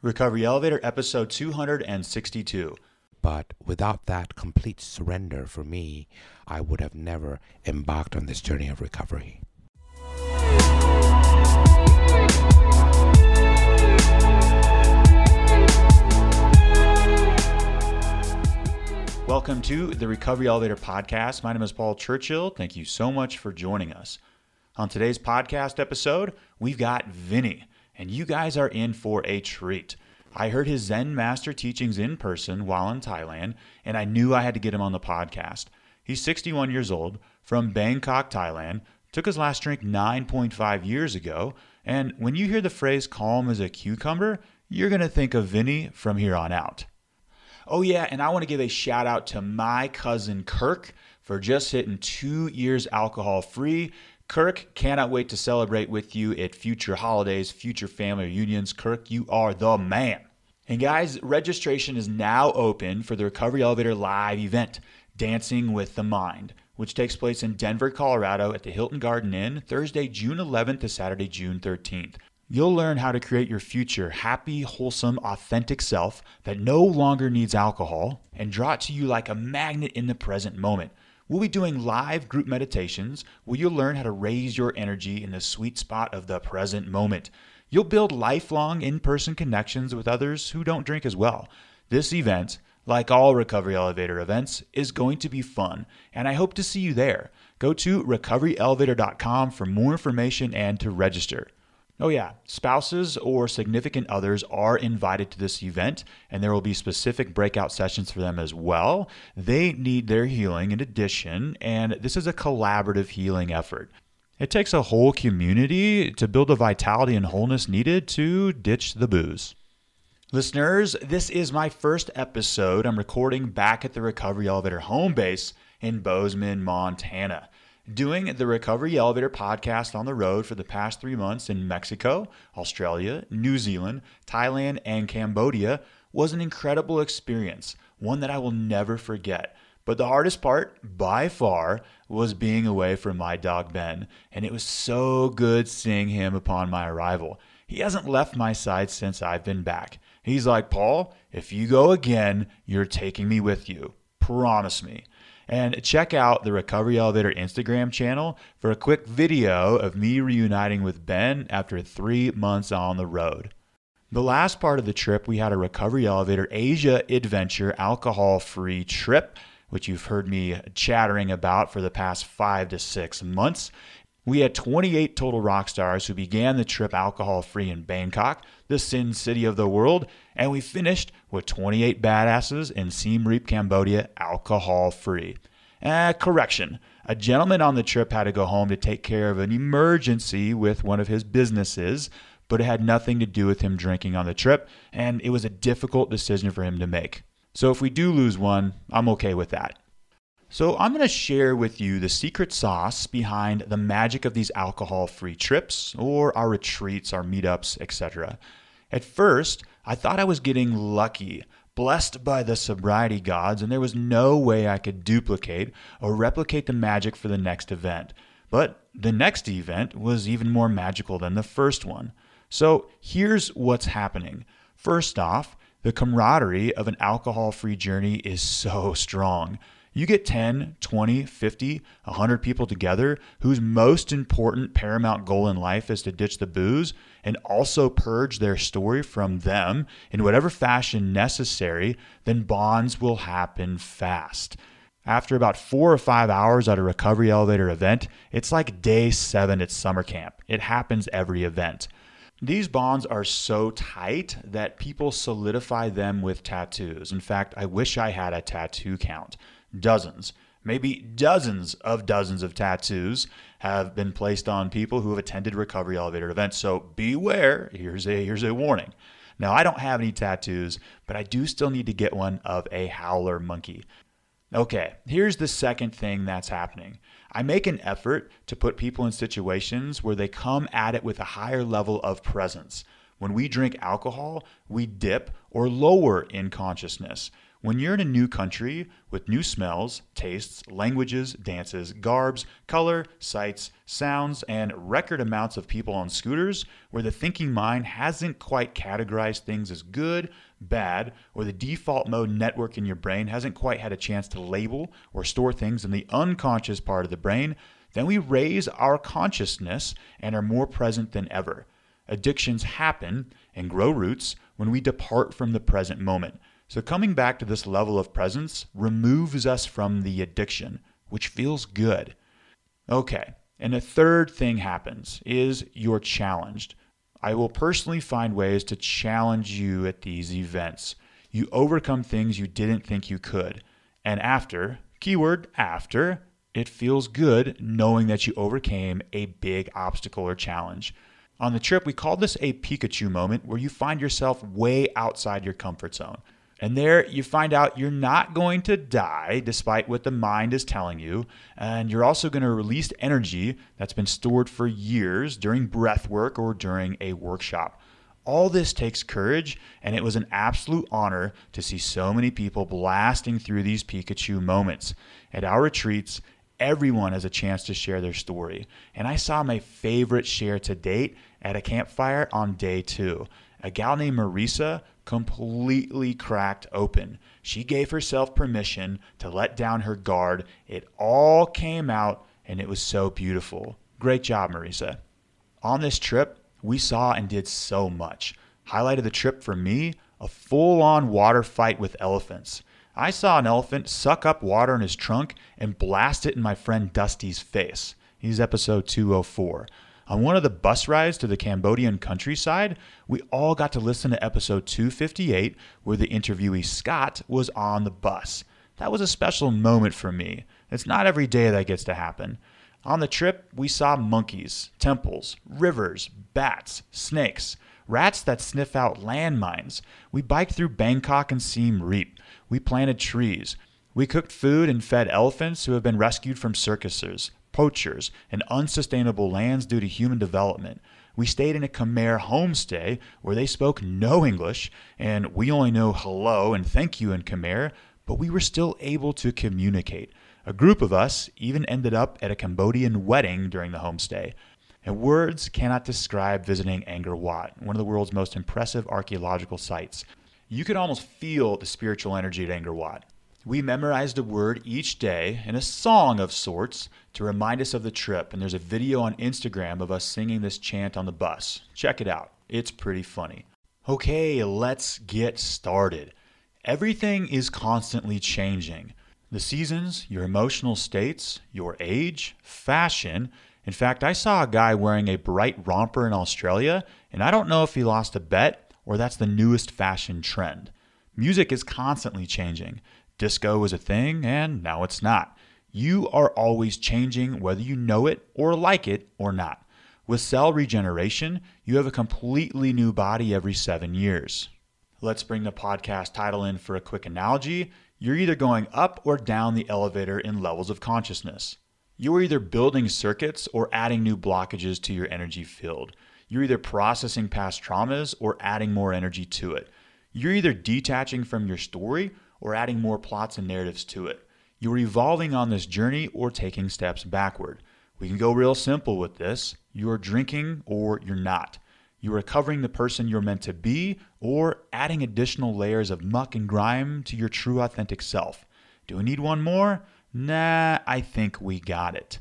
Recovery Elevator, episode 262. But without that complete surrender for me, I would have never embarked on this journey of recovery. Welcome to the Recovery Elevator podcast. My name is Paul Churchill. Thank you so much for joining us. On today's podcast episode, we've got Vinny and you guys are in for a treat. I heard his Zen master teachings in person while in Thailand, and I knew I had to get him on the podcast. He's 61 years old, from Bangkok, Thailand, took his last drink 9.5 years ago, and when you hear the phrase calm as a cucumber, you're going to think of Vinny from here on out. Oh, yeah, and I want to give a shout out to my cousin Kirk for just hitting two years alcohol free. Kirk, cannot wait to celebrate with you at future holidays, future family reunions. Kirk, you are the man. And guys, registration is now open for the Recovery Elevator Live event, Dancing with the Mind, which takes place in Denver, Colorado at the Hilton Garden Inn, Thursday, June 11th to Saturday, June 13th. You'll learn how to create your future happy, wholesome, authentic self that no longer needs alcohol and draw it to you like a magnet in the present moment. We'll be doing live group meditations where you'll learn how to raise your energy in the sweet spot of the present moment. You'll build lifelong in person connections with others who don't drink as well. This event, like all Recovery Elevator events, is going to be fun, and I hope to see you there. Go to recoveryelevator.com for more information and to register. Oh, yeah. Spouses or significant others are invited to this event, and there will be specific breakout sessions for them as well. They need their healing in addition, and this is a collaborative healing effort. It takes a whole community to build the vitality and wholeness needed to ditch the booze. Listeners, this is my first episode. I'm recording back at the Recovery Elevator home base in Bozeman, Montana doing the Recovery Elevator podcast on the road for the past three months in Mexico, Australia, New Zealand, Thailand, and Cambodia was an incredible experience, one that I will never forget. But the hardest part, by far, was being away from my dog Ben, and it was so good seeing him upon my arrival. He hasn't left my side since I've been back. He's like, Paul, if you go again, you're taking me with you. Promise me. And check out the Recovery Elevator Instagram channel for a quick video of me reuniting with Ben after three months on the road. The last part of the trip, we had a Recovery Elevator Asia Adventure alcohol free trip, which you've heard me chattering about for the past five to six months. We had 28 total rock stars who began the trip alcohol free in Bangkok, the sin city of the world, and we finished with 28 badasses in Siem Reap, Cambodia, alcohol free. Uh, correction. A gentleman on the trip had to go home to take care of an emergency with one of his businesses, but it had nothing to do with him drinking on the trip, and it was a difficult decision for him to make. So if we do lose one, I'm okay with that. So I'm going to share with you the secret sauce behind the magic of these alcohol-free trips or our retreats, our meetups, etc. At first, I thought I was getting lucky, blessed by the sobriety gods, and there was no way I could duplicate or replicate the magic for the next event. But the next event was even more magical than the first one. So here's what's happening. First off, the camaraderie of an alcohol free journey is so strong. You get 10, 20, 50, 100 people together whose most important paramount goal in life is to ditch the booze and also purge their story from them in whatever fashion necessary, then bonds will happen fast. After about four or five hours at a recovery elevator event, it's like day seven at summer camp. It happens every event. These bonds are so tight that people solidify them with tattoos. In fact, I wish I had a tattoo count dozens, maybe dozens of dozens of tattoos have been placed on people who have attended recovery elevator events. So beware. Here's a here's a warning. Now, I don't have any tattoos, but I do still need to get one of a howler monkey. Okay, here's the second thing that's happening. I make an effort to put people in situations where they come at it with a higher level of presence. When we drink alcohol, we dip or lower in consciousness. When you're in a new country with new smells, tastes, languages, dances, garbs, color, sights, sounds, and record amounts of people on scooters, where the thinking mind hasn't quite categorized things as good, bad, or the default mode network in your brain hasn't quite had a chance to label or store things in the unconscious part of the brain, then we raise our consciousness and are more present than ever. Addictions happen and grow roots when we depart from the present moment. So, coming back to this level of presence removes us from the addiction, which feels good. Okay, and a third thing happens is you're challenged. I will personally find ways to challenge you at these events. You overcome things you didn't think you could. And after, keyword after, it feels good knowing that you overcame a big obstacle or challenge. On the trip, we call this a Pikachu moment where you find yourself way outside your comfort zone. And there you find out you're not going to die despite what the mind is telling you. And you're also going to release energy that's been stored for years during breath work or during a workshop. All this takes courage, and it was an absolute honor to see so many people blasting through these Pikachu moments. At our retreats, everyone has a chance to share their story. And I saw my favorite share to date at a campfire on day two. A gal named Marisa completely cracked open. She gave herself permission to let down her guard. It all came out, and it was so beautiful. Great job, Marisa. On this trip, we saw and did so much. Highlight of the trip for me a full on water fight with elephants. I saw an elephant suck up water in his trunk and blast it in my friend Dusty's face. He's episode 204. On one of the bus rides to the Cambodian countryside, we all got to listen to episode 258, where the interviewee Scott was on the bus. That was a special moment for me. It's not every day that gets to happen. On the trip, we saw monkeys, temples, rivers, bats, snakes, rats that sniff out landmines. We biked through Bangkok and Siem Reap. We planted trees. We cooked food and fed elephants who have been rescued from circuses poachers, and unsustainable lands due to human development. We stayed in a Khmer homestay where they spoke no English, and we only know hello and thank you in Khmer, but we were still able to communicate. A group of us even ended up at a Cambodian wedding during the homestay. And words cannot describe visiting Angkor Wat, one of the world's most impressive archaeological sites. You could almost feel the spiritual energy at Angkor Wat. We memorized a word each day in a song of sorts to remind us of the trip, and there's a video on Instagram of us singing this chant on the bus. Check it out, it's pretty funny. Okay, let's get started. Everything is constantly changing. The seasons, your emotional states, your age, fashion. In fact, I saw a guy wearing a bright romper in Australia, and I don't know if he lost a bet or that's the newest fashion trend. Music is constantly changing. Disco was a thing, and now it's not. You are always changing whether you know it or like it or not. With cell regeneration, you have a completely new body every seven years. Let's bring the podcast title in for a quick analogy. You're either going up or down the elevator in levels of consciousness. You are either building circuits or adding new blockages to your energy field. You're either processing past traumas or adding more energy to it. You're either detaching from your story or adding more plots and narratives to it. You're evolving on this journey or taking steps backward. We can go real simple with this. You're drinking or you're not. You're recovering the person you're meant to be or adding additional layers of muck and grime to your true authentic self. Do we need one more? Nah, I think we got it.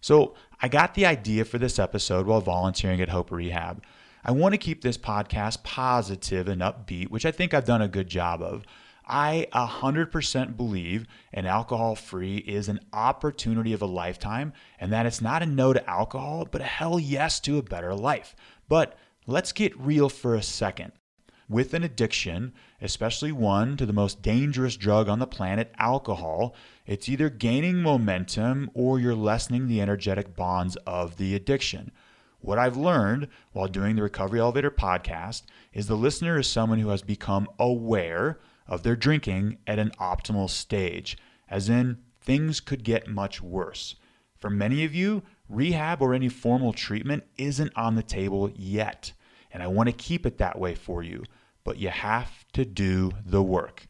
So, I got the idea for this episode while volunteering at Hope Rehab. I want to keep this podcast positive and upbeat, which I think I've done a good job of. I 100% believe an alcohol free is an opportunity of a lifetime and that it's not a no to alcohol, but a hell yes to a better life. But let's get real for a second. With an addiction, especially one to the most dangerous drug on the planet, alcohol, it's either gaining momentum or you're lessening the energetic bonds of the addiction. What I've learned while doing the Recovery Elevator podcast is the listener is someone who has become aware of their drinking at an optimal stage, as in, things could get much worse. For many of you, rehab or any formal treatment isn't on the table yet, and I want to keep it that way for you, but you have to do the work.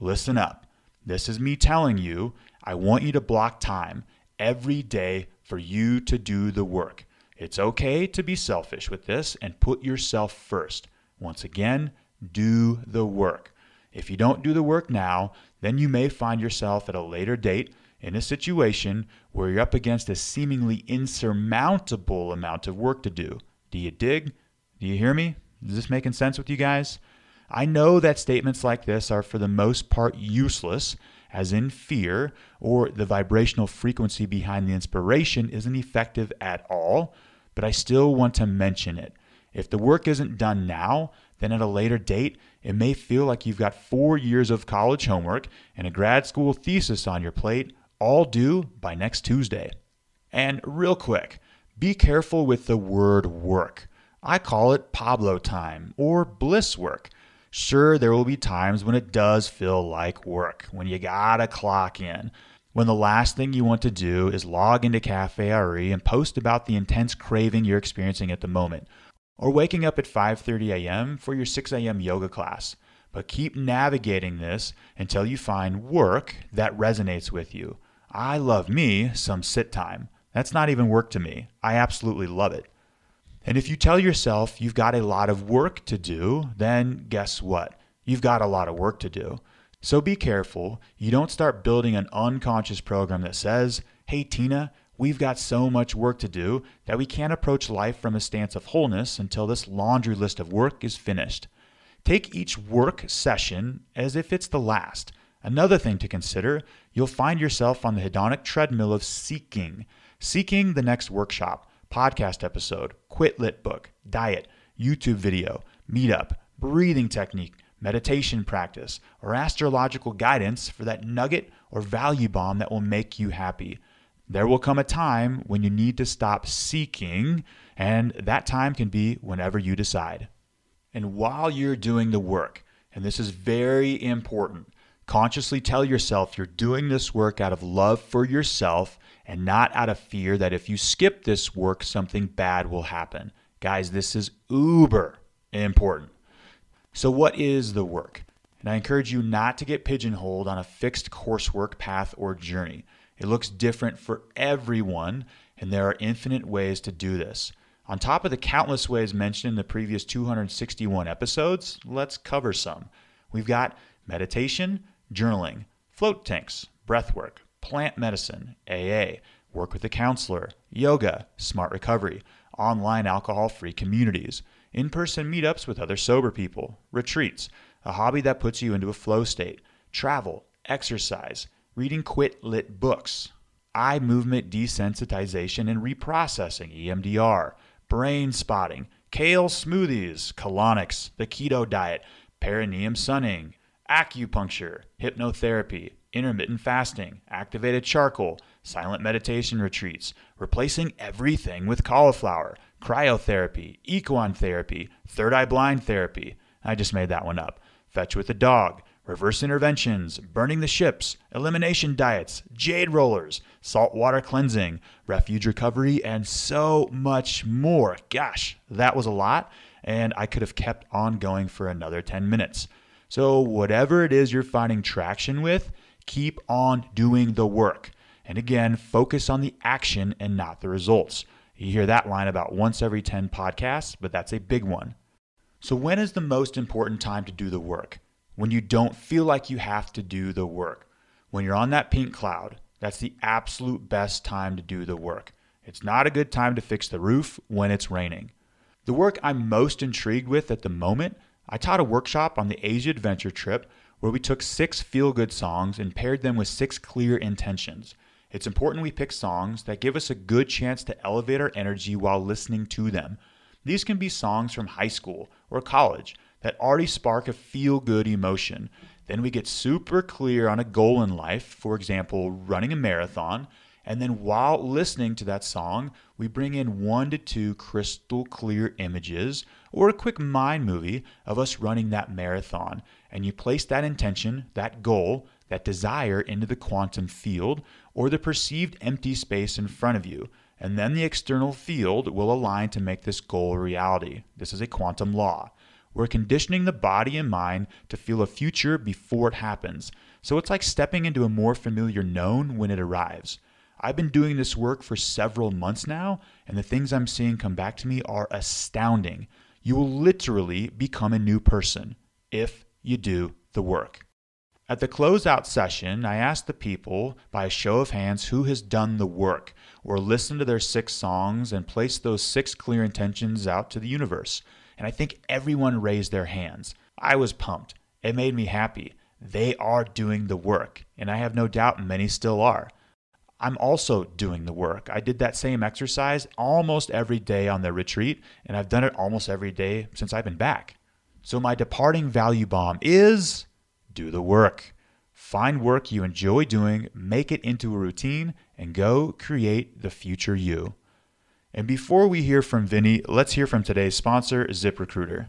listen up. This is me telling you, I want you to block time every day for you to do the work. It's okay to be selfish with this and put yourself first. Once again, do the work. If you don't do the work now, then you may find yourself at a later date in a situation where you're up against a seemingly insurmountable amount of work to do. Do you dig? Do you hear me? Is this making sense with you guys? I know that statements like this are for the most part useless, as in fear, or the vibrational frequency behind the inspiration isn't effective at all, but I still want to mention it. If the work isn't done now, then at a later date, it may feel like you've got four years of college homework and a grad school thesis on your plate, all due by next Tuesday. And real quick, be careful with the word work. I call it Pablo time or bliss work. Sure, there will be times when it does feel like work, when you gotta clock in, when the last thing you want to do is log into Cafe RE and post about the intense craving you're experiencing at the moment, or waking up at 5:30 a.m. for your 6 a.m. yoga class. But keep navigating this until you find work that resonates with you. I love me some sit time. That's not even work to me. I absolutely love it. And if you tell yourself you've got a lot of work to do, then guess what? You've got a lot of work to do. So be careful you don't start building an unconscious program that says, hey, Tina, we've got so much work to do that we can't approach life from a stance of wholeness until this laundry list of work is finished. Take each work session as if it's the last. Another thing to consider, you'll find yourself on the hedonic treadmill of seeking, seeking the next workshop, podcast episode, quit lit book, diet, YouTube video, meetup, breathing technique, meditation practice, or astrological guidance for that nugget or value bomb that will make you happy. There will come a time when you need to stop seeking, and that time can be whenever you decide. And while you're doing the work, and this is very important, consciously tell yourself you're doing this work out of love for yourself and not out of fear that if you skip this work, something bad will happen. Guys, this is uber important. So, what is the work? And I encourage you not to get pigeonholed on a fixed coursework path or journey. It looks different for everyone, and there are infinite ways to do this. On top of the countless ways mentioned in the previous 261 episodes, let's cover some. We've got meditation, journaling, float tanks, breathwork, plant medicine, AA, work with a counselor, yoga, smart recovery, online alcohol free communities in person meetups with other sober people, retreats, a hobby that puts you into a flow state, travel, exercise, reading quit lit books, eye movement desensitization and reprocessing, EMDR, brain spotting, kale smoothies, colonics, the keto diet, perineum sunning, acupuncture, hypnotherapy, intermittent fasting, activated charcoal, silent meditation retreats, replacing everything with cauliflower, cryotherapy, equine therapy, third eye blind therapy. I just made that one up. Fetch with a dog, reverse interventions, burning the ships, elimination diets, jade rollers, saltwater cleansing, refuge recovery, and so much more. Gosh, that was a lot, and I could have kept on going for another 10 minutes. So, whatever it is you're finding traction with, keep on doing the work. And again, focus on the action and not the results. You hear that line about once every 10 podcasts, but that's a big one. So, when is the most important time to do the work? When you don't feel like you have to do the work. When you're on that pink cloud, that's the absolute best time to do the work. It's not a good time to fix the roof when it's raining. The work I'm most intrigued with at the moment, I taught a workshop on the Asia Adventure trip where we took six feel good songs and paired them with six clear intentions. It's important we pick songs that give us a good chance to elevate our energy while listening to them. These can be songs from high school or college that already spark a feel good emotion. Then we get super clear on a goal in life, for example, running a marathon. And then while listening to that song, we bring in one to two crystal clear images or a quick mind movie of us running that marathon. And you place that intention, that goal, that desire into the quantum field or the perceived empty space in front of you. And then the external field will align to make this goal a reality. This is a quantum law. We're conditioning the body and mind to feel a future before it happens. So it's like stepping into a more familiar known when it arrives. I've been doing this work for several months now, and the things I'm seeing come back to me are astounding. You will literally become a new person if you do the work. At the closeout session, I asked the people by a show of hands who has done the work, or listened to their six songs and placed those six clear intentions out to the universe. And I think everyone raised their hands. I was pumped. It made me happy. They are doing the work, and I have no doubt many still are. I'm also doing the work. I did that same exercise almost every day on the retreat, and I've done it almost every day since I've been back. So, my departing value bomb is do the work. Find work you enjoy doing, make it into a routine, and go create the future you. And before we hear from Vinny, let's hear from today's sponsor, ZipRecruiter.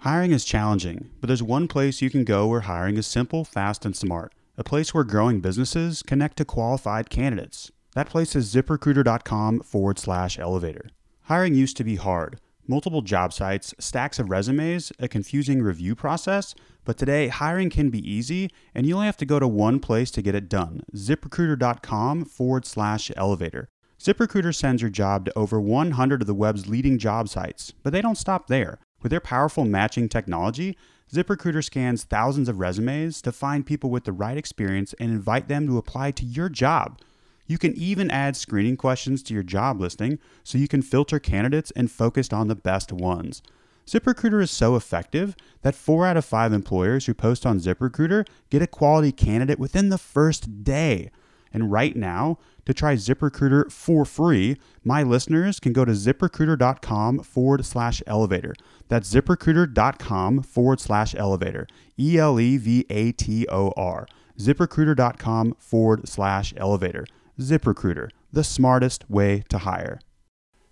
Hiring is challenging, but there's one place you can go where hiring is simple, fast, and smart. A place where growing businesses connect to qualified candidates. That place is ziprecruiter.com forward slash elevator. Hiring used to be hard. Multiple job sites, stacks of resumes, a confusing review process, but today hiring can be easy and you only have to go to one place to get it done ziprecruiter.com forward slash elevator. ZipRecruiter sends your job to over 100 of the web's leading job sites, but they don't stop there. With their powerful matching technology, ZipRecruiter scans thousands of resumes to find people with the right experience and invite them to apply to your job. You can even add screening questions to your job listing so you can filter candidates and focus on the best ones. ZipRecruiter is so effective that 4 out of 5 employers who post on ZipRecruiter get a quality candidate within the first day. And right now, to try ZipRecruiter for free, my listeners can go to ziprecruiter.com forward slash elevator. That's ziprecruiter.com forward slash elevator. E L E V A T O R. ZipRecruiter.com forward slash elevator. ZipRecruiter, the smartest way to hire.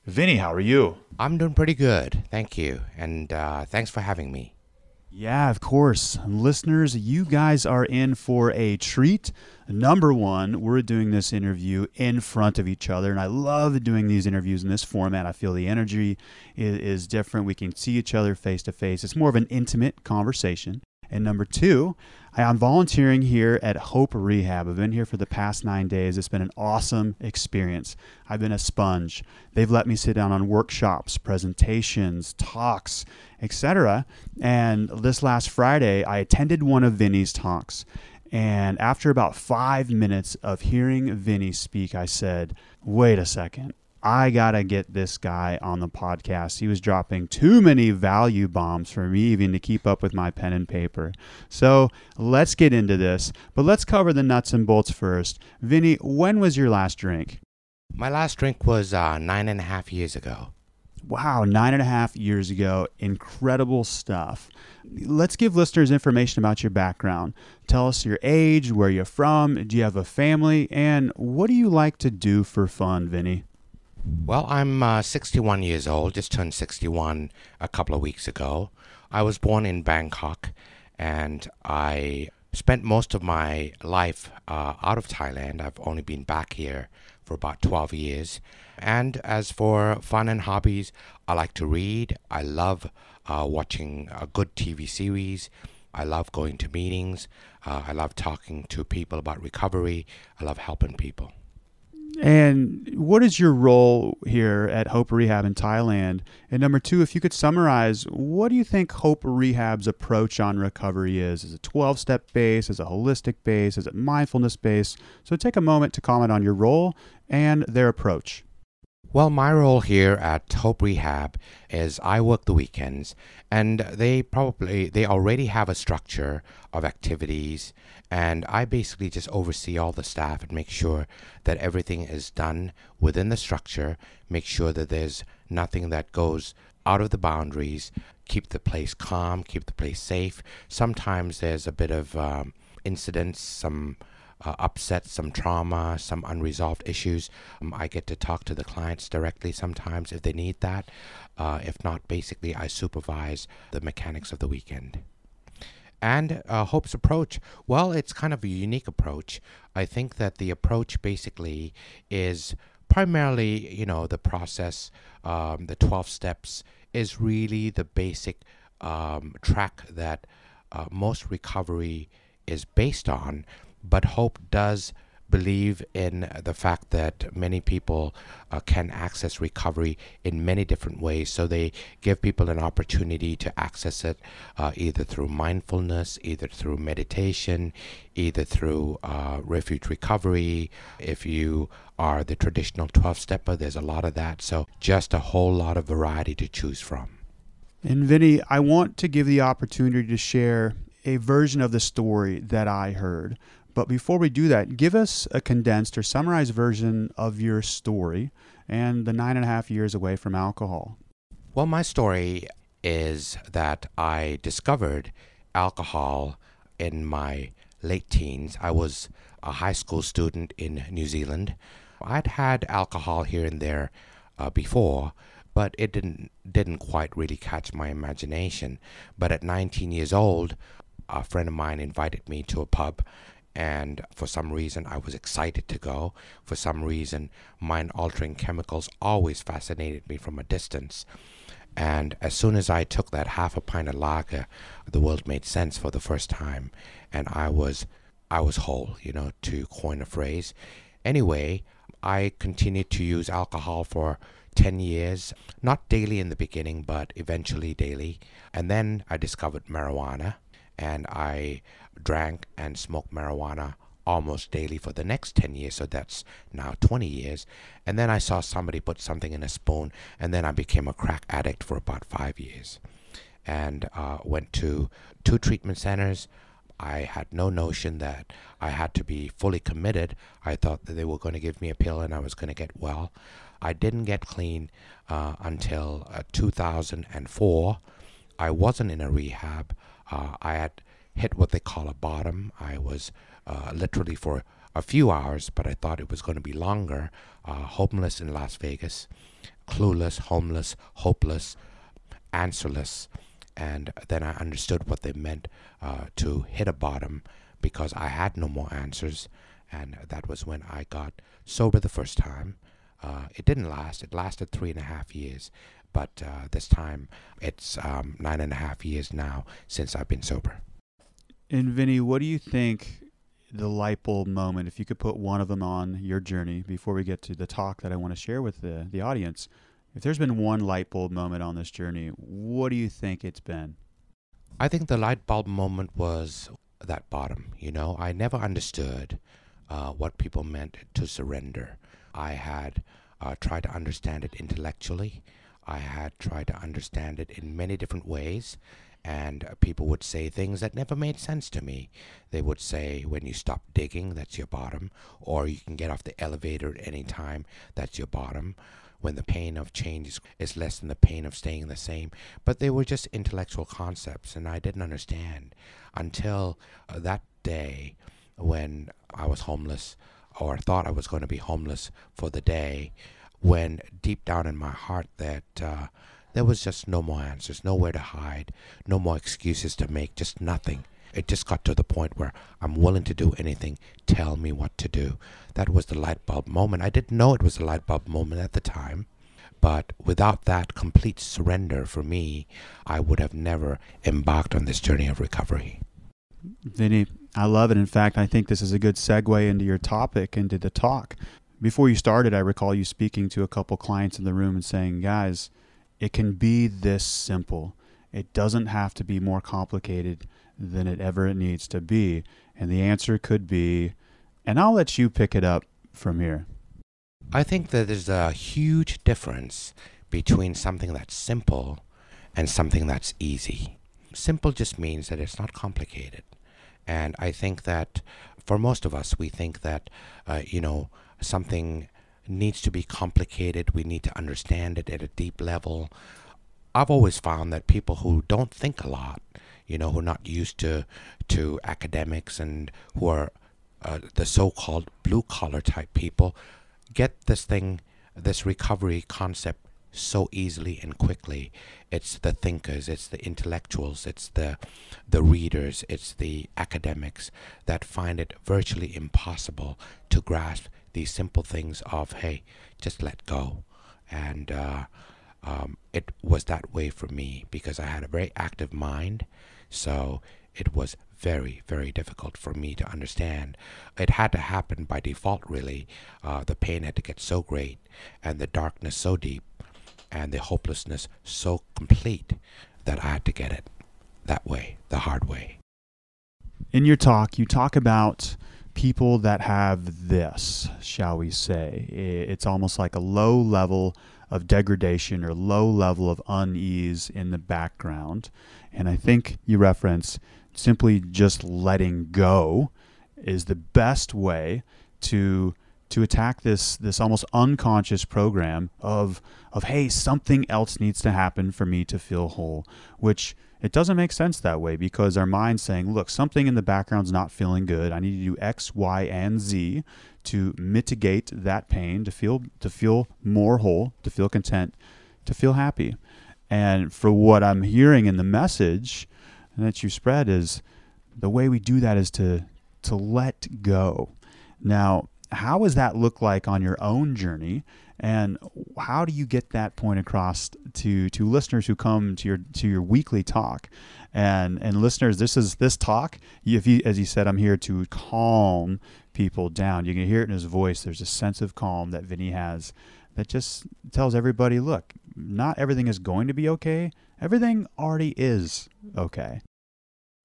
Vinny, how are you? I'm doing pretty good, thank you, and uh, thanks for having me. Yeah, of course. Listeners, you guys are in for a treat. Number one, we're doing this interview in front of each other, and I love doing these interviews in this format. I feel the energy is, is different. We can see each other face to face. It's more of an intimate conversation. And number two, I'm volunteering here at Hope Rehab. I've been here for the past nine days. It's been an awesome experience. I've been a sponge. They've let me sit down on workshops, presentations, talks, etc. And this last Friday, I attended one of Vinny's talks. And after about five minutes of hearing Vinny speak, I said, wait a second. I got to get this guy on the podcast. He was dropping too many value bombs for me even to keep up with my pen and paper. So let's get into this, but let's cover the nuts and bolts first. Vinny, when was your last drink? My last drink was uh, nine and a half years ago. Wow, nine and a half years ago. Incredible stuff. Let's give listeners information about your background. Tell us your age, where you're from, do you have a family, and what do you like to do for fun, Vinny? Well, I'm uh, 61 years old, just turned 61 a couple of weeks ago. I was born in Bangkok and I spent most of my life uh, out of Thailand. I've only been back here for about 12 years. And as for fun and hobbies, I like to read. I love uh, watching a good TV series. I love going to meetings. Uh, I love talking to people about recovery. I love helping people. And what is your role here at Hope Rehab in Thailand? And number two, if you could summarize, what do you think Hope Rehab's approach on recovery is? Is it 12 step base? Is it holistic base? Is it mindfulness base? So take a moment to comment on your role and their approach. Well, my role here at Hope Rehab is I work the weekends, and they probably they already have a structure of activities, and I basically just oversee all the staff and make sure that everything is done within the structure, make sure that there's nothing that goes out of the boundaries, keep the place calm, keep the place safe. Sometimes there's a bit of um, incidents, some uh, upset, some trauma, some unresolved issues. Um, I get to talk to the clients directly sometimes if they need that. Uh, if not, basically, I supervise the mechanics of the weekend. And uh, Hope's approach, well, it's kind of a unique approach. I think that the approach basically is primarily, you know, the process, um, the 12 steps is really the basic um, track that uh, most recovery is based on, but Hope does believe in the fact that many people uh, can access recovery in many different ways. So they give people an opportunity to access it uh, either through mindfulness, either through meditation, either through uh, refuge recovery. If you are the traditional 12 stepper, there's a lot of that. So just a whole lot of variety to choose from. And Vinny, I want to give the opportunity to share a version of the story that I heard. But before we do that, give us a condensed or summarized version of your story and the nine and a half years away from alcohol. Well, my story is that I discovered alcohol in my late teens. I was a high school student in New Zealand. I'd had alcohol here and there uh, before, but it didn't didn't quite really catch my imagination. But at 19 years old, a friend of mine invited me to a pub and for some reason I was excited to go. For some reason, mind altering chemicals always fascinated me from a distance. And as soon as I took that half a pint of lager, the world made sense for the first time, and I was I was whole, you know, to coin a phrase. Anyway, I continued to use alcohol for 10 years, not daily in the beginning, but eventually daily. And then I discovered marijuana and I drank and smoked marijuana almost daily for the next 10 years so that's now 20 years. And then i saw somebody put something in a spoon and then i became a crack addict for about five years. And uh, went to two treatment centers. I had no notion that i had to be fully committed. I thought that they were going to give me a pill and i was going to get well. I didn't get clean uh, until uh, 2004 i wasn't in a rehab uh, I had hit what they call a bottom. I was uh, literally for a few hours, but I thought it was going to be longer, uh, homeless in Las Vegas, clueless, homeless, hopeless, answerless. And then I understood what they meant uh, to hit a bottom because I had no more answers. And that was when I got sober the first time. Uh, it didn't last, it lasted three and a half years but uh, this time it's um, nine and a half years now since I've been sober. And Vinny, what do you think the light bulb moment, if you could put one of them on your journey before we get to the talk that I want to share with the, the audience, if there's been one light bulb moment on this journey, what do you think it's been? I think the light bulb moment was that bottom. You know, I never understood uh, what people meant to surrender. I had uh, tried to understand it intellectually. I had tried to understand it in many different ways, and people would say things that never made sense to me. They would say, when you stop digging, that's your bottom, or you can get off the elevator at any time, that's your bottom. When the pain of change is, is less than the pain of staying the same. But they were just intellectual concepts, and I didn't understand until uh, that day when I was homeless, or thought I was going to be homeless for the day when deep down in my heart that uh, there was just no more answers, nowhere to hide, no more excuses to make, just nothing. It just got to the point where I'm willing to do anything. Tell me what to do. That was the light bulb moment. I didn't know it was a light bulb moment at the time. But without that complete surrender for me, I would have never embarked on this journey of recovery. Vinny, I love it. In fact, I think this is a good segue into your topic, into the talk before you started, I recall you speaking to a couple clients in the room and saying, guys, it can be this simple. It doesn't have to be more complicated than it ever needs to be. And the answer could be, and I'll let you pick it up from here. I think that there's a huge difference between something that's simple and something that's easy. Simple just means that it's not complicated. And I think that for most of us, we think that, uh, you know, something needs to be complicated. We need to understand it at a deep level. I've always found that people who don't think a lot, you know, who are not used to to academics and who are uh, the so-called blue collar type people, get this thing, this recovery concept so easily and quickly. It's the thinkers, it's the intellectuals, it's the the readers, it's the academics that find it virtually impossible to grasp these simple things of hey, just let go, and uh, um, it was that way for me because I had a very active mind. So it was very, very difficult for me to understand. It had to happen by default, really. Uh, the pain had to get so great, and the darkness so deep, and the hopelessness so complete that I had to get it that way, the hard way. In your talk, you talk about people that have this, shall we say. It's almost like a low level of degradation or low level of unease in the background. And I think you reference simply just letting go is the best way to to attack this this almost unconscious program of of hey something else needs to happen for me to feel whole which it doesn't make sense that way because our mind's saying look something in the background's not feeling good. I need to do x y and z to mitigate that pain to feel to feel more whole to feel content to feel happy. And for what i'm hearing in the message that you spread is the way we do that is to to let go. Now how does that look like on your own journey? And how do you get that point across to to listeners who come to your to your weekly talk? And and listeners this is this talk if you as you said i'm here to calm people down. You can hear it in his voice. There's a sense of calm that vinny has that just tells everybody look not everything is going to be okay. Everything already is okay.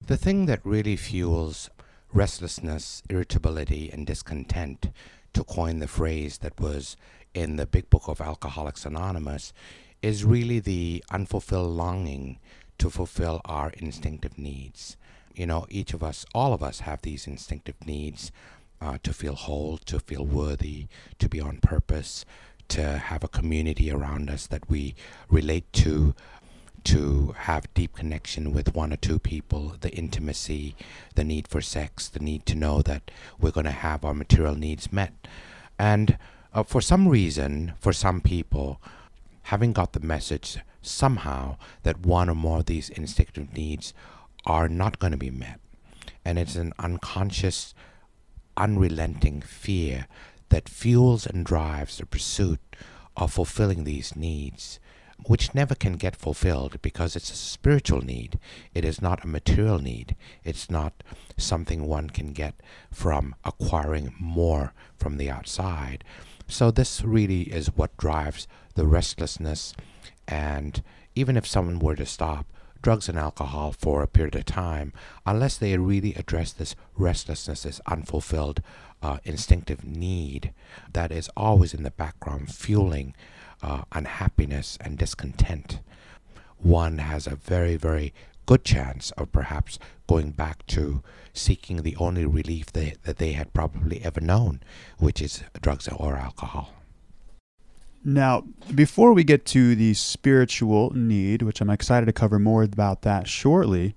The thing that really fuels restlessness, irritability, and discontent, to coin the phrase that was in the big book of Alcoholics Anonymous, is really the unfulfilled longing to fulfill our instinctive needs. You know, each of us, all of us, have these instinctive needs uh, to feel whole, to feel worthy, to be on purpose, to have a community around us that we relate to, to have deep connection with one or two people, the intimacy, the need for sex, the need to know that we're going to have our material needs met. And uh, for some reason, for some people, having got the message somehow that one or more of these instinctive needs are not going to be met. And it's an unconscious, unrelenting fear that fuels and drives the pursuit of fulfilling these needs which never can get fulfilled because it's a spiritual need. It is not a material need. It's not something one can get from acquiring more from the outside. So, this really is what drives the restlessness. And even if someone were to stop drugs and alcohol for a period of time, unless they really address this restlessness, this unfulfilled uh, instinctive need that is always in the background fueling uh, unhappiness and discontent, one has a very, very good chance of perhaps going back to seeking the only relief that they had probably ever known, which is drugs or alcohol. Now, before we get to the spiritual need, which I'm excited to cover more about that shortly,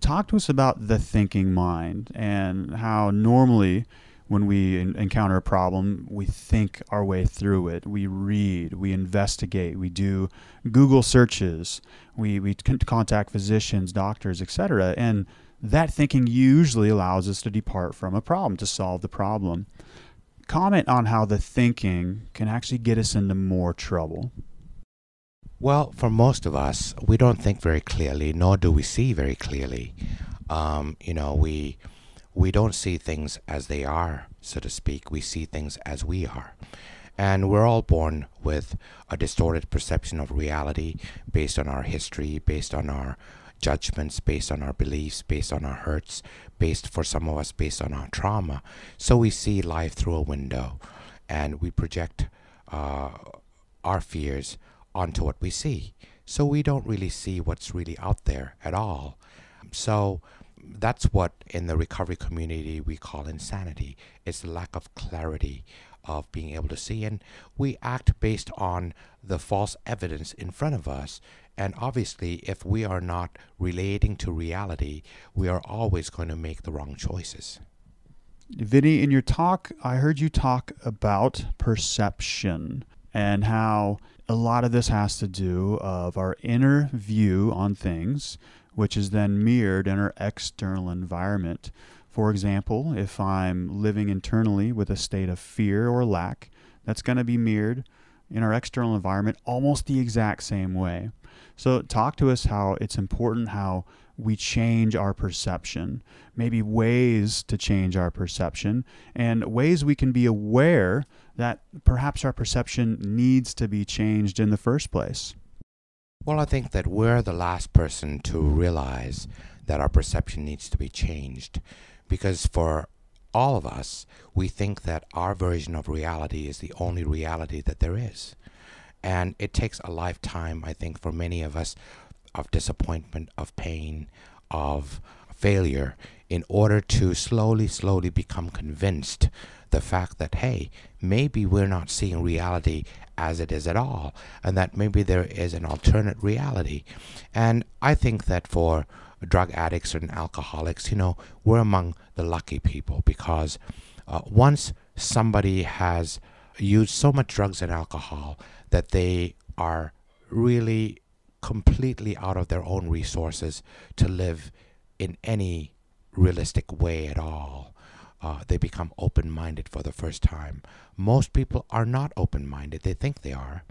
talk to us about the thinking mind and how normally when we encounter a problem, we think our way through it. We read, we investigate, we do Google searches, we, we contact physicians, doctors, etc. And that thinking usually allows us to depart from a problem, to solve the problem. Comment on how the thinking can actually get us into more trouble. Well, for most of us, we don't think very clearly, nor do we see very clearly. Um, you know, we we don't see things as they are, so to speak. We see things as we are. And we're all born with a distorted perception of reality based on our history, based on our judgments, based on our beliefs, based on our hurts, based for some of us based on our trauma. So we see life through a window and we project uh, our fears onto what we see. So we don't really see what's really out there at all. So that's what in the recovery community we call insanity. It's the lack of clarity of being able to see. And we act based on the false evidence in front of us. And obviously, if we are not relating to reality, we are always going to make the wrong choices. Vinny, in your talk, I heard you talk about perception and how a lot of this has to do of our inner view on things which is then mirrored in our external environment. For example, if I'm living internally with a state of fear or lack, that's going to be mirrored in our external environment almost the exact same way. So, talk to us how it's important how we change our perception, maybe ways to change our perception, and ways we can be aware that perhaps our perception needs to be changed in the first place. Well, I think that we're the last person to realize that our perception needs to be changed because for all of us, we think that our version of reality is the only reality that there is. And it takes a lifetime, I think, for many of us of disappointment, of pain, of failure in order to slowly, slowly become convinced the fact that, hey, maybe we're not seeing reality as it is at all, and that maybe there is an alternate reality. And I think that for drug addicts and alcoholics, you know, we're among the lucky people because uh, once somebody has used so much drugs and alcohol that they are really completely out of their own resources to live in any realistic way at all. Uh, they become open minded for the first time. Most people are not open minded, they think they are,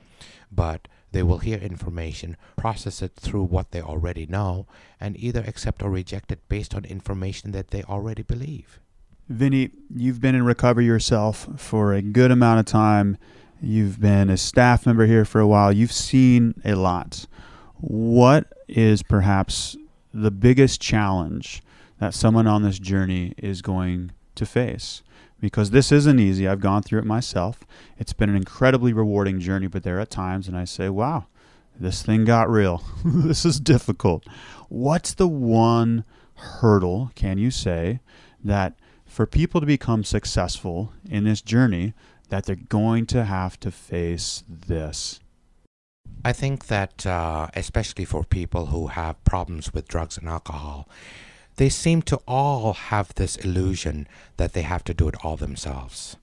but they will hear information, process it through what they already know, and either accept or reject it based on information that they already believe. Vinny, you've been in recovery yourself for a good amount of time. You've been a staff member here for a while. You've seen a lot. What is perhaps the biggest challenge that someone on this journey is going to face? Because this isn't easy. I've gone through it myself. It's been an incredibly rewarding journey, but there are times and I say, wow, this thing got real. this is difficult. What's the one hurdle, can you say, that for people to become successful in this journey, that they're going to have to face this? I think that, uh, especially for people who have problems with drugs and alcohol, they seem to all have this illusion that they have to do it all themselves.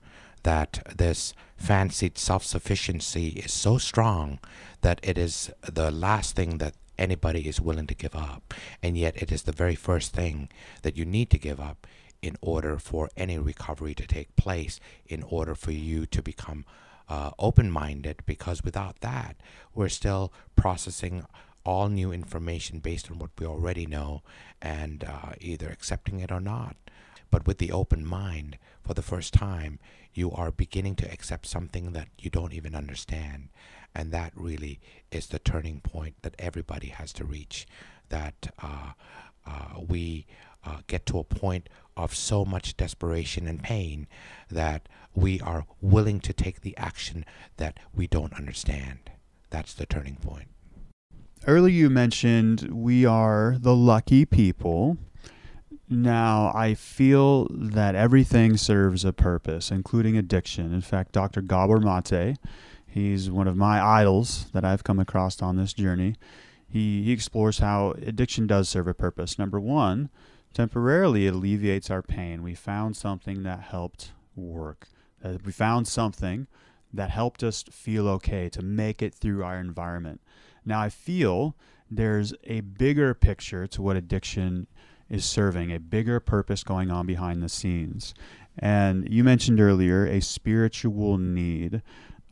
That this fancied self sufficiency is so strong that it is the last thing that anybody is willing to give up. And yet, it is the very first thing that you need to give up in order for any recovery to take place, in order for you to become uh, open minded, because without that, we're still processing all new information based on what we already know and uh, either accepting it or not. But with the open mind, for the first time, you are beginning to accept something that you don't even understand. And that really is the turning point that everybody has to reach. That uh, uh, we uh, get to a point of so much desperation and pain that we are willing to take the action that we don't understand. That's the turning point. Earlier, you mentioned we are the lucky people. Now, I feel that everything serves a purpose, including addiction. In fact, Dr. Gabor Mate, he's one of my idols that I've come across on this journey. He, he explores how addiction does serve a purpose. Number one, temporarily it alleviates our pain. We found something that helped work. Uh, we found something that helped us feel okay to make it through our environment. Now, I feel there's a bigger picture to what addiction is serving, a bigger purpose going on behind the scenes. And you mentioned earlier a spiritual need.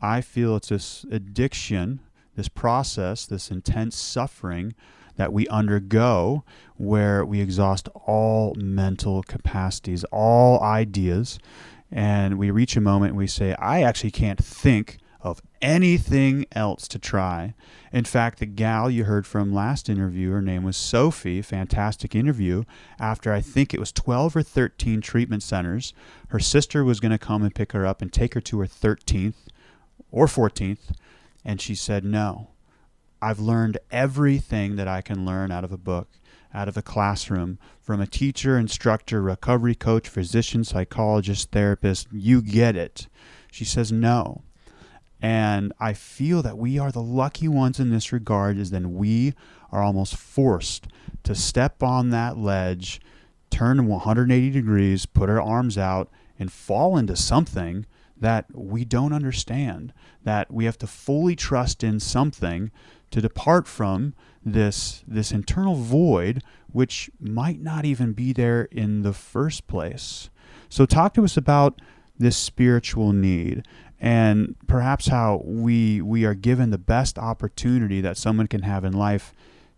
I feel it's this addiction, this process, this intense suffering that we undergo where we exhaust all mental capacities, all ideas, and we reach a moment we say, I actually can't think of anything else to try. In fact, the gal you heard from last interview, her name was Sophie, fantastic interview. After I think it was 12 or 13 treatment centers, her sister was going to come and pick her up and take her to her 13th or 14th. And she said, No, I've learned everything that I can learn out of a book, out of a classroom, from a teacher, instructor, recovery coach, physician, psychologist, therapist. You get it. She says, No. And I feel that we are the lucky ones in this regard, is then we are almost forced to step on that ledge, turn 180 degrees, put our arms out, and fall into something that we don't understand, that we have to fully trust in something to depart from this this internal void which might not even be there in the first place. So talk to us about this spiritual need and perhaps how we we are given the best opportunity that someone can have in life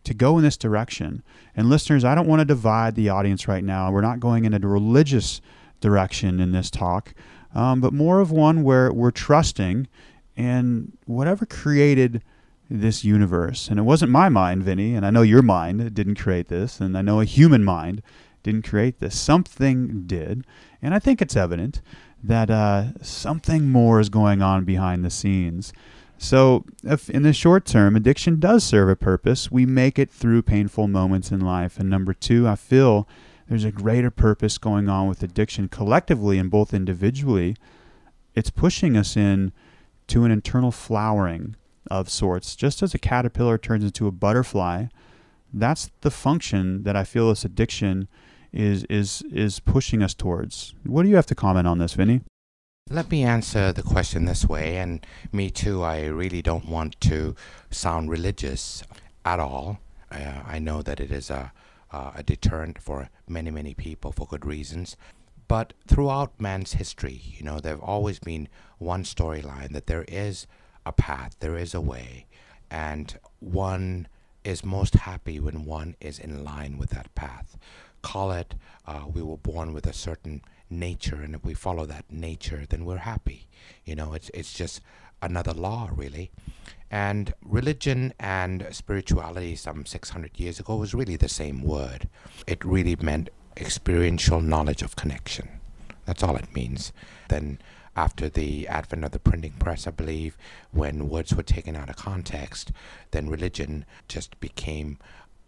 to go in this direction. And listeners, I don't want to divide the audience right now. We're not going in a religious direction in this talk, um, but more of one where we're trusting in whatever created this universe. And it wasn't my mind, Vinny, and I know your mind didn't create this, and I know a human mind didn't create this. Something did, and I think it's evident that uh, something more is going on behind the scenes. So, if in the short term, addiction does serve a purpose, we make it through painful moments in life. And number two, I feel there's a greater purpose going on with addiction collectively and both individually. It's pushing us in to an internal flowering of sorts. Just as a caterpillar turns into a butterfly, that's the function that I feel this addiction is is is pushing us towards. What do you have to comment on this, Vinny? Let me answer the question this way, and me too. I really don't want to sound religious at all. Uh, I know that it is a, uh, a deterrent for many, many people for good reasons. But throughout man's history, you know, there have always been one storyline that there is a path, there is a way, and one is most happy when one is in line with that path. Call it, uh, we were born with a certain nature, and if we follow that nature, then we're happy. You know, it's it's just another law, really. And religion and spirituality, some 600 years ago, was really the same word. It really meant experiential knowledge of connection. That's all it means. Then, after the advent of the printing press, I believe, when words were taken out of context, then religion just became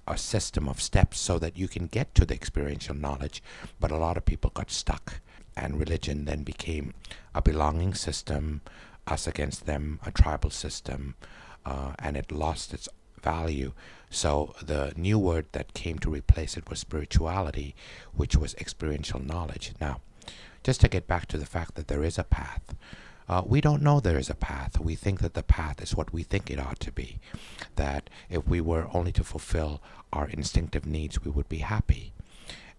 a system of steps so that you can get to the experiential knowledge. But a lot of people got stuck, and religion then became a belonging system, us against them, a tribal system, uh, and it lost its value. So the new word that came to replace it was spirituality, which was experiential knowledge. Now, just to get back to the fact that there is a path. Uh, we don't know there is a path. We think that the path is what we think it ought to be. That if we were only to fulfill our instinctive needs, we would be happy.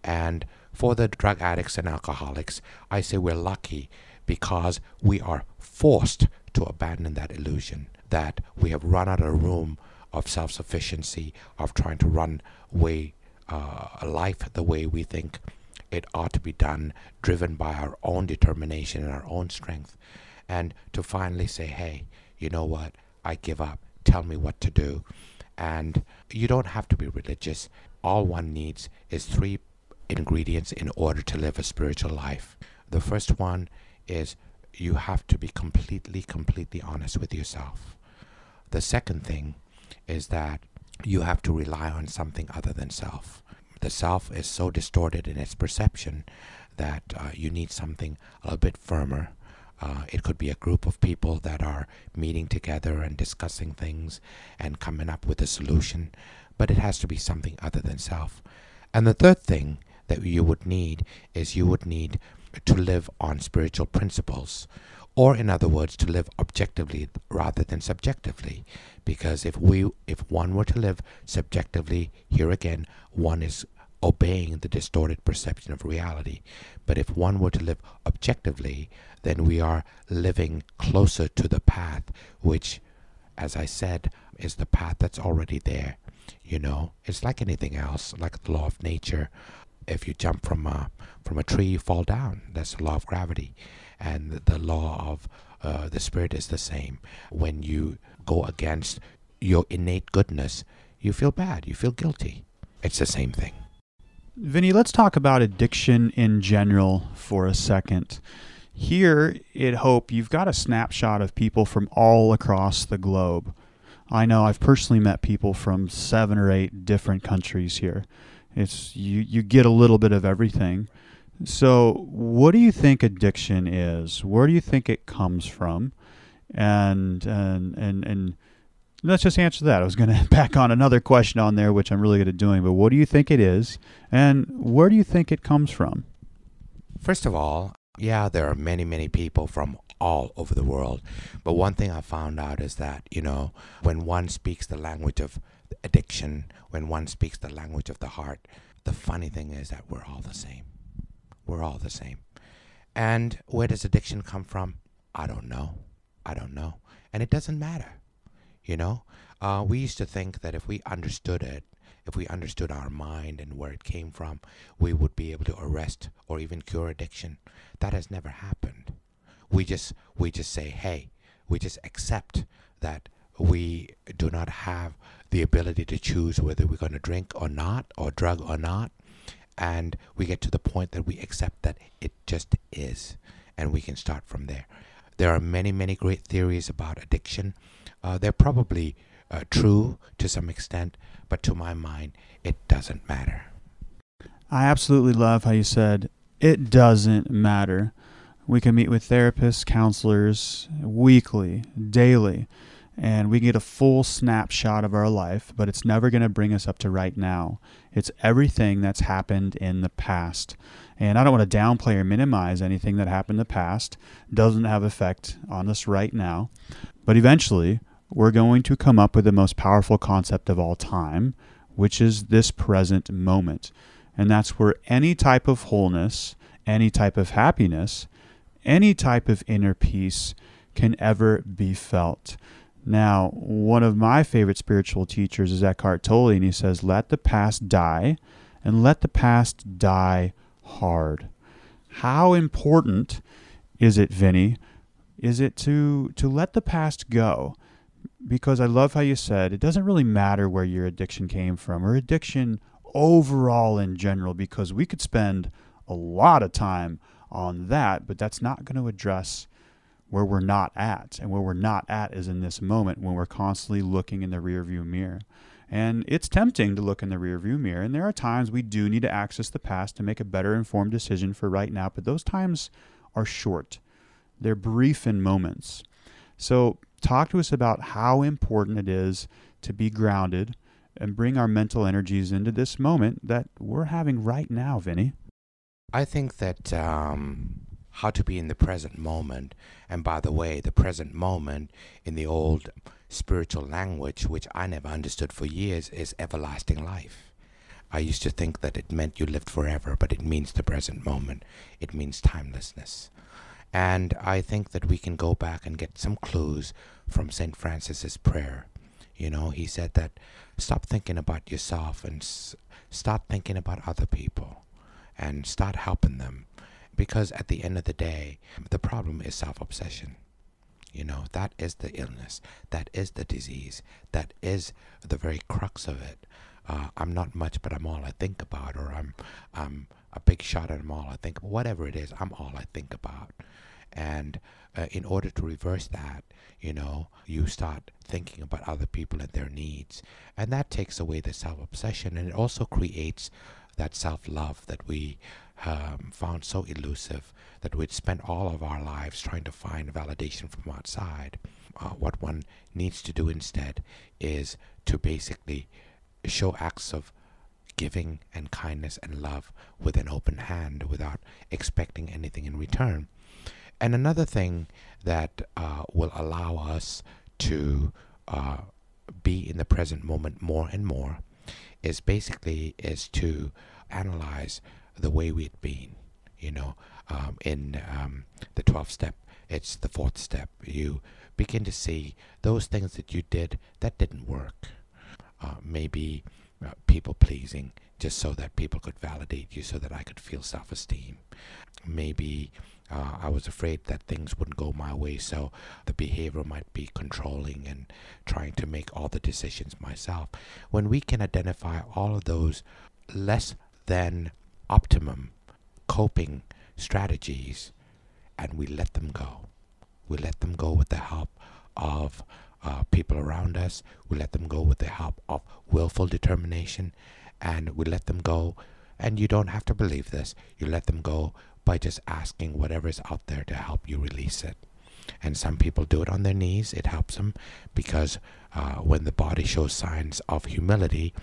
And for the drug addicts and alcoholics, I say we're lucky because we are forced to abandon that illusion that we have run out of room of self sufficiency, of trying to run way uh, life the way we think it ought to be done, driven by our own determination and our own strength and to finally say, hey, you know what? I give up. Tell me what to do. And you don't have to be religious. All one needs is three ingredients in order to live a spiritual life. The first one is you have to be completely, completely honest with yourself. The second thing is that you have to rely on something other than self. The self is so distorted in its perception that uh, you need something a little bit firmer uh, it could be a group of people that are meeting together and discussing things and coming up with a solution, but it has to be something other than self. And the third thing that you would need is you would need to live on spiritual principles, or in other words, to live objectively rather than subjectively. Because if we, if one were to live subjectively, here again, one is obeying the distorted perception of reality. But if one were to live objectively, then we are living closer to the path, which, as I said, is the path that's already there. You know, it's like anything else, like the law of nature. If you jump from a from a tree, you fall down. That's the law of gravity, and the, law of uh, the spirit is the same. When you go against your innate goodness, you feel bad. You feel guilty. It's the same thing. Vinny, let's talk about addiction in general for a second. Here at Hope, you've got a snapshot of people from all across the globe. I know I've personally met people from seven or eight different countries here. It's you, you get a little bit of everything. So, what do you think addiction is? Where do you think it comes from? And and and and let's just answer that. I was going to back on another question on there, which I'm really good at doing. But what do you think it is, and where do you think it comes from? First of all, yeah, there are many, many people from all over the world. But one thing I found out is that, you know, when one speaks the language of addiction, when one speaks the language of the heart, the funny thing is that we're all the same. We're all the same. And where does addiction come from? I don't know. I don't know. And it doesn't matter. You know, uh, we used to think that if we understood it, if we understood our mind and where it came from, we would be able to arrest or even cure addiction. That has never happened. We just we just say, hey, we just accept that we do not have the ability to choose whether we're going to drink or not, or drug or not. And we get to the point that we accept that it just is, and we can start from there. There are many, many great theories about addiction. Uh, they're probably uh, true to some extent, but to my mind, it doesn't matter. I absolutely love how you said it doesn't matter. We can meet with therapists, counselors weekly, daily, and we get a full snapshot of our life, but it's never going to bring us up to right now. It's everything that's happened in the past. And I don't want to downplay or minimize anything that happened in the past. Doesn't have effect on us right now. But eventually, we're going to come up with the most powerful concept of all time, which is this present moment. And that's where any type of wholeness, any type of happiness, any type of inner peace can ever be felt. Now, one of my favorite spiritual teachers is Eckhart Tolle, and he says, Let the past die, and let the past die hard. How important is it, Vinny? Is it to, to let the past go? Because I love how you said it doesn't really matter where your addiction came from or addiction overall in general, because we could spend a lot of time on that, but that's not going to address where we're not at. And where we're not at is in this moment when we're constantly looking in the rearview mirror. And it's tempting to look in the rearview mirror. And there are times we do need to access the past to make a better informed decision for right now, but those times are short. They're brief in moments. So, talk to us about how important it is to be grounded and bring our mental energies into this moment that we're having right now, Vinny. I think that um, how to be in the present moment, and by the way, the present moment in the old spiritual language, which I never understood for years, is everlasting life. I used to think that it meant you lived forever, but it means the present moment. It means timelessness. And I think that we can go back and get some clues from St. Francis's prayer. You know, he said that stop thinking about yourself and s- start thinking about other people and start helping them. Because at the end of the day, the problem is self obsession. You know, that is the illness, that is the disease, that is the very crux of it. Uh, I'm not much, but I'm all I think about, or I'm, I'm a big shot and I'm all I think. Whatever it is, I'm all I think about. And uh, in order to reverse that, you know, you start thinking about other people and their needs. And that takes away the self obsession and it also creates that self love that we um, found so elusive that we'd spent all of our lives trying to find validation from outside. Uh, what one needs to do instead is to basically show acts of giving and kindness and love with an open hand without expecting anything in return. And another thing that uh, will allow us to uh, be in the present moment more and more is basically is to analyze the way we'd been. You know, um, in um, the 12th step, it's the fourth step. You begin to see those things that you did that didn't work. Uh, maybe people pleasing just so that people could validate you, so that I could feel self esteem. Maybe uh, I was afraid that things wouldn't go my way, so the behavior might be controlling and trying to make all the decisions myself. When we can identify all of those less than optimum coping strategies and we let them go, we let them go with the help of uh, people around us, we let them go with the help of willful determination, and we let them go. And you don't have to believe this, you let them go by just asking whatever is out there to help you release it. And some people do it on their knees. It helps them because uh, when the body shows signs of humility,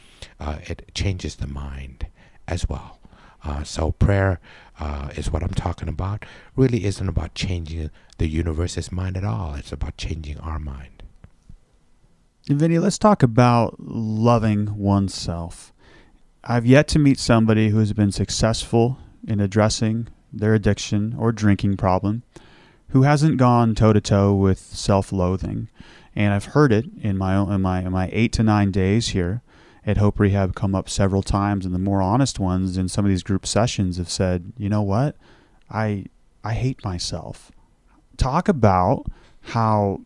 uh, it changes the mind as well. Uh, so prayer uh, is what I'm talking about. Really isn't about changing the universe's mind at all. It's about changing our mind. Vinny, let's talk about loving oneself. I've yet to meet somebody who has been successful in addressing their addiction or drinking problem who hasn't gone toe to toe with self-loathing? And I've heard it in my own, in my in my eight to nine days here at Hope Rehab come up several times, and the more honest ones in some of these group sessions have said, you know what, I I hate myself. Talk about how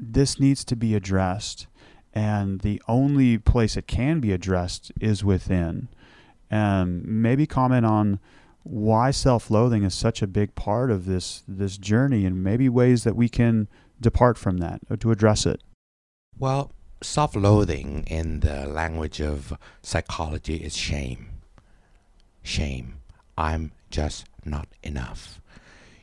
this needs to be addressed, and the only place it can be addressed is within. And maybe comment on why self-loathing is such a big part of this this journey, and maybe ways that we can depart from that or to address it. Well, self loathing in the language of psychology is shame. Shame. I'm just not enough.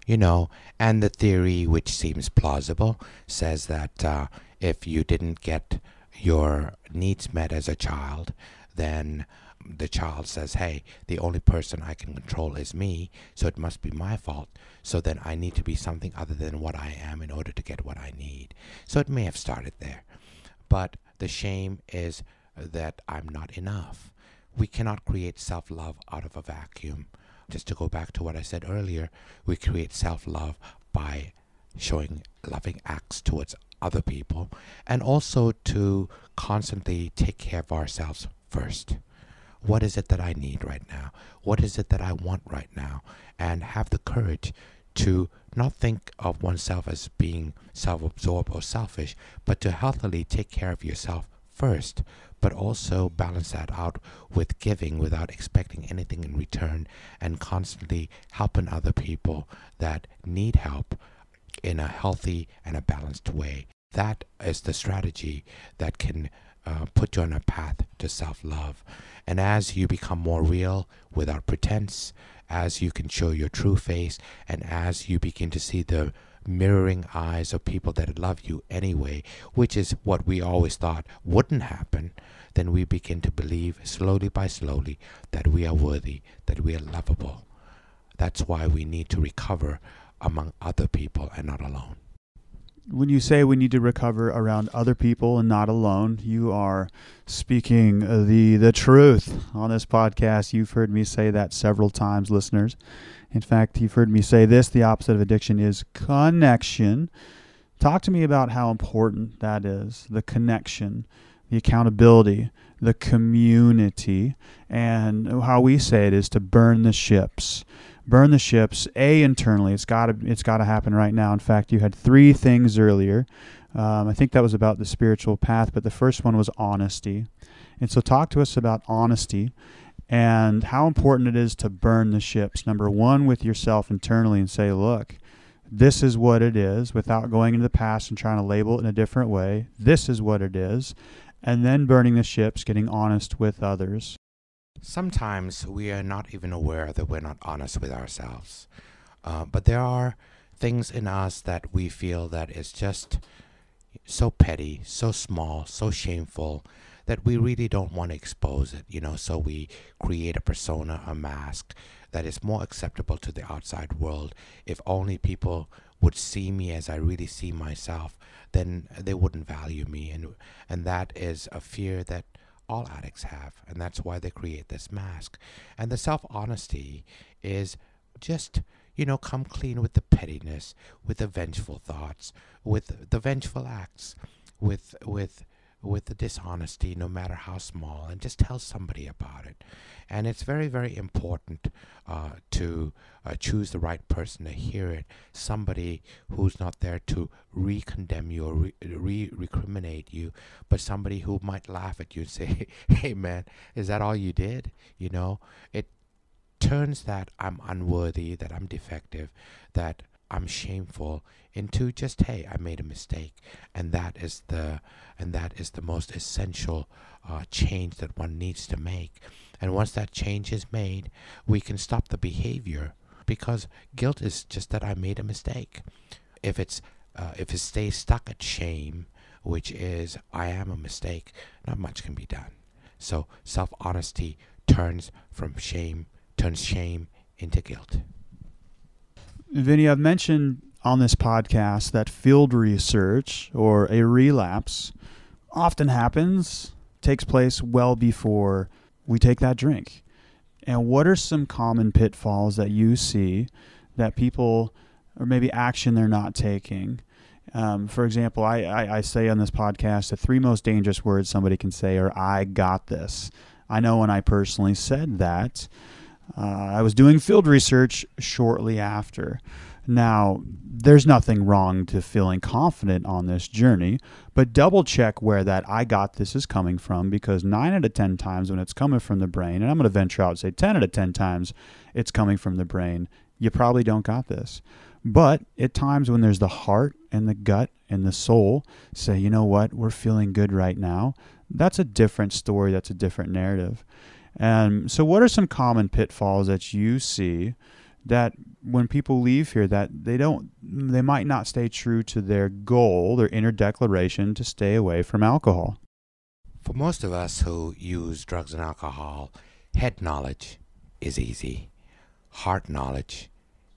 You know, and the theory, which seems plausible, says that uh, if you didn't get your needs met as a child, then the child says, hey, the only person I can control is me, so it must be my fault. So then I need to be something other than what I am in order to get what I need. So it may have started there. But the shame is that I'm not enough. We cannot create self love out of a vacuum. Just to go back to what I said earlier, we create self love by showing loving acts towards other people and also to constantly take care of ourselves first. What is it that I need right now? What is it that I want right now? And have the courage to not think of oneself as being self absorbed or selfish, but to healthily take care of yourself first, but also balance that out with giving without expecting anything in return and constantly helping other people that need help in a healthy and a balanced way. That is the strategy that can uh, put you on a path to self love. And as you become more real without pretense, as you can show your true face, and as you begin to see the mirroring eyes of people that love you anyway, which is what we always thought wouldn't happen, then we begin to believe slowly by slowly that we are worthy, that we are lovable. That's why we need to recover among other people and not alone when you say we need to recover around other people and not alone, you are speaking the the truth on this podcast. You've heard me say that several times, listeners. In fact, you've heard me say this: the opposite of addiction is connection. Talk to me about how important that is the connection, the accountability, the community, and how we say it is to burn the ships burn the ships. A internally, it's got to it's got to happen right now. In fact, you had three things earlier. Um, I think that was about the spiritual path, but the first one was honesty. And so, talk to us about honesty and how important it is to burn the ships. Number one, with yourself internally, and say, look. This is what it is without going into the past and trying to label it in a different way. This is what it is. And then burning the ships, getting honest with others. Sometimes we are not even aware that we're not honest with ourselves. Uh, but there are things in us that we feel that is just so petty, so small, so shameful that we really don't want to expose it, you know, so we create a persona, a mask that is more acceptable to the outside world. If only people would see me as I really see myself, then they wouldn't value me and and that is a fear that all addicts have, and that's why they create this mask. And the self honesty is just, you know, come clean with the pettiness, with the vengeful thoughts, with the vengeful acts, with with with the dishonesty, no matter how small, and just tell somebody about it. And it's very, very important uh, to uh, choose the right person to hear it. Somebody who's not there to re-condemn you or re- recriminate you, but somebody who might laugh at you and say, "Hey, man, is that all you did?" You know, it turns that I'm unworthy, that I'm defective, that I'm shameful into just hey I made a mistake. And that is the and that is the most essential uh, change that one needs to make. And once that change is made we can stop the behavior because guilt is just that I made a mistake. If it's uh, if it stays stuck at shame which is I am a mistake not much can be done. So self honesty turns from shame turns shame into guilt Vinny, I've mentioned on this podcast that field research or a relapse often happens, takes place well before we take that drink. And what are some common pitfalls that you see that people or maybe action they're not taking. Um, for example, I, I, I say on this podcast the three most dangerous words somebody can say are "I got this." I know when I personally said that, uh, I was doing field research shortly after. Now, there's nothing wrong to feeling confident on this journey, but double check where that I got this is coming from because 9 out of 10 times when it's coming from the brain, and I'm going to venture out and say 10 out of 10 times it's coming from the brain, you probably don't got this. But at times when there's the heart and the gut and the soul say, you know what, we're feeling good right now, that's a different story. That's a different narrative. And so, what are some common pitfalls that you see that when people leave here that they don't they might not stay true to their goal, their inner declaration to stay away from alcohol? For most of us who use drugs and alcohol, head knowledge is easy. Heart knowledge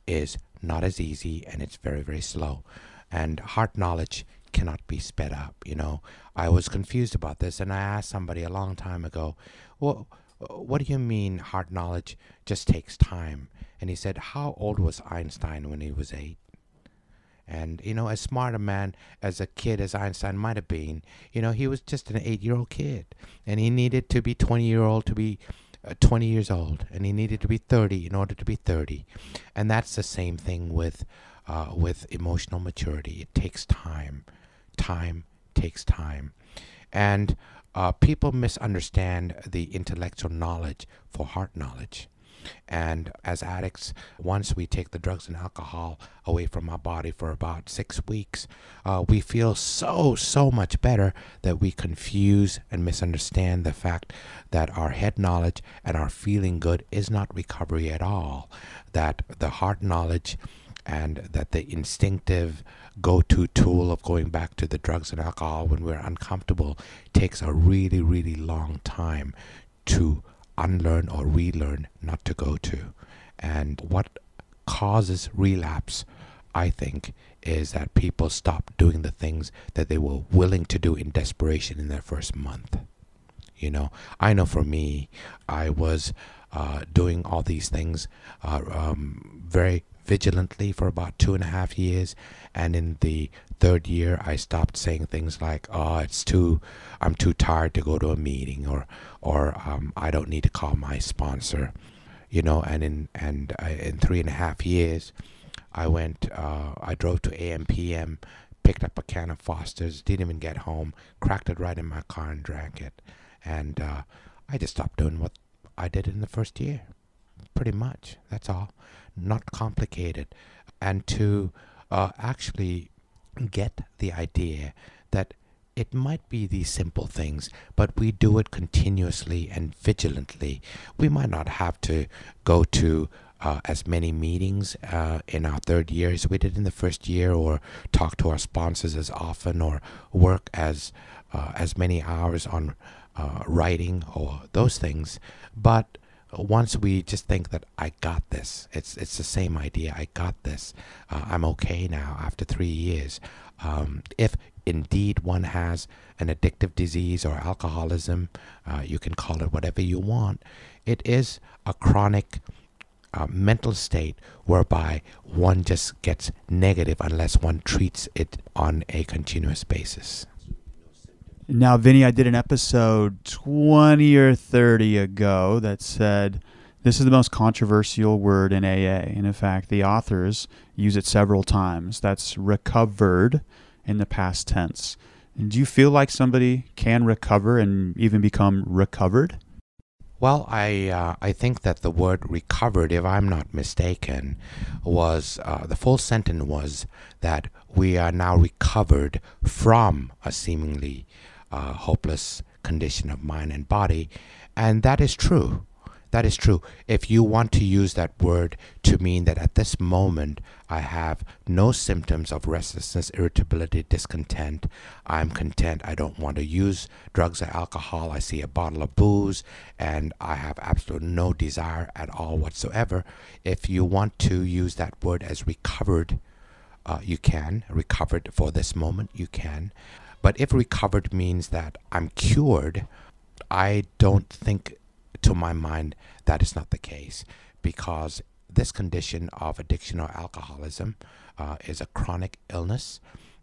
is not as easy and it's very, very slow. And heart knowledge cannot be sped up. You know, I was confused about this and I asked somebody a long time ago, well, what do you mean heart knowledge just takes time? And he said, How old was Einstein when he was eight? And, you know, as smart a man as a kid as Einstein might have been, you know, he was just an eight year old kid. And he needed to be 20 year old to be uh, 20 years old. And he needed to be 30 in order to be 30. And that's the same thing with, uh, with emotional maturity. It takes time. Time takes time. And uh, people misunderstand the intellectual knowledge for heart knowledge. And as addicts, once we take the drugs and alcohol away from our body for about six weeks, uh, we feel so, so much better that we confuse and misunderstand the fact that our head knowledge and our feeling good is not recovery at all. That the heart knowledge and that the instinctive go to tool of going back to the drugs and alcohol when we're uncomfortable takes a really, really long time to unlearn or relearn not to go to. And what causes relapse, I think, is that people stop doing the things that they were willing to do in desperation in their first month. You know, I know for me, I was uh, doing all these things uh, um, very vigilantly for about two and a half years. And in the third year, I stopped saying things like, "Oh, it's too, I'm too tired to go to a meeting," or, or um, "I don't need to call my sponsor," you know. And in and uh, in three and a half years, I went, uh, I drove to AMPM, picked up a can of Foster's, didn't even get home, cracked it right in my car and drank it, and uh, I just stopped doing what I did in the first year. Pretty much, that's all not complicated, and to uh, actually get the idea that it might be these simple things, but we do it continuously and vigilantly. We might not have to go to uh, as many meetings uh, in our third year as we did in the first year, or talk to our sponsors as often, or work as uh, as many hours on uh, writing or those things. But once we just think that I got this, it's it's the same idea. I got this. Uh, I'm okay now after three years. Um, if indeed one has an addictive disease or alcoholism, uh, you can call it whatever you want. It is a chronic uh, mental state whereby one just gets negative unless one treats it on a continuous basis. Now, Vinny, I did an episode 20 or 30 ago that said this is the most controversial word in AA. And in fact, the authors use it several times. That's recovered in the past tense. And do you feel like somebody can recover and even become recovered? Well, I uh, I think that the word recovered, if I'm not mistaken, was uh, the full sentence was that we are now recovered from a seemingly uh, hopeless condition of mind and body. And that is true. That is true. If you want to use that word to mean that at this moment I have no symptoms of restlessness, irritability, discontent, I'm content, I don't want to use drugs or alcohol, I see a bottle of booze, and I have absolutely no desire at all whatsoever. If you want to use that word as recovered, uh, you can. Recovered for this moment, you can. But if recovered means that I'm cured, I don't think, to my mind, that is not the case because this condition of addiction or alcoholism uh, is a chronic illness,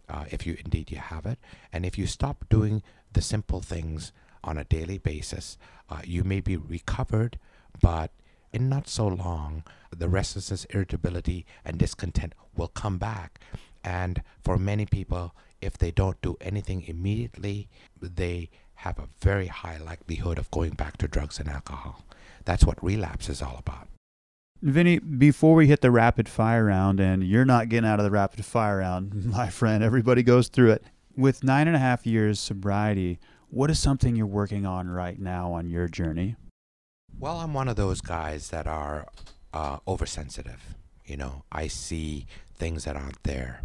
uh, if you indeed you have it. And if you stop doing the simple things on a daily basis, uh, you may be recovered, but in not so long, the restlessness, irritability, and discontent will come back. And for many people, if they don't do anything immediately, they have a very high likelihood of going back to drugs and alcohol. That's what relapse is all about. Vinny, before we hit the rapid fire round, and you're not getting out of the rapid fire round, my friend, everybody goes through it. With nine and a half years sobriety, what is something you're working on right now on your journey? Well, I'm one of those guys that are uh, oversensitive. You know, I see things that aren't there.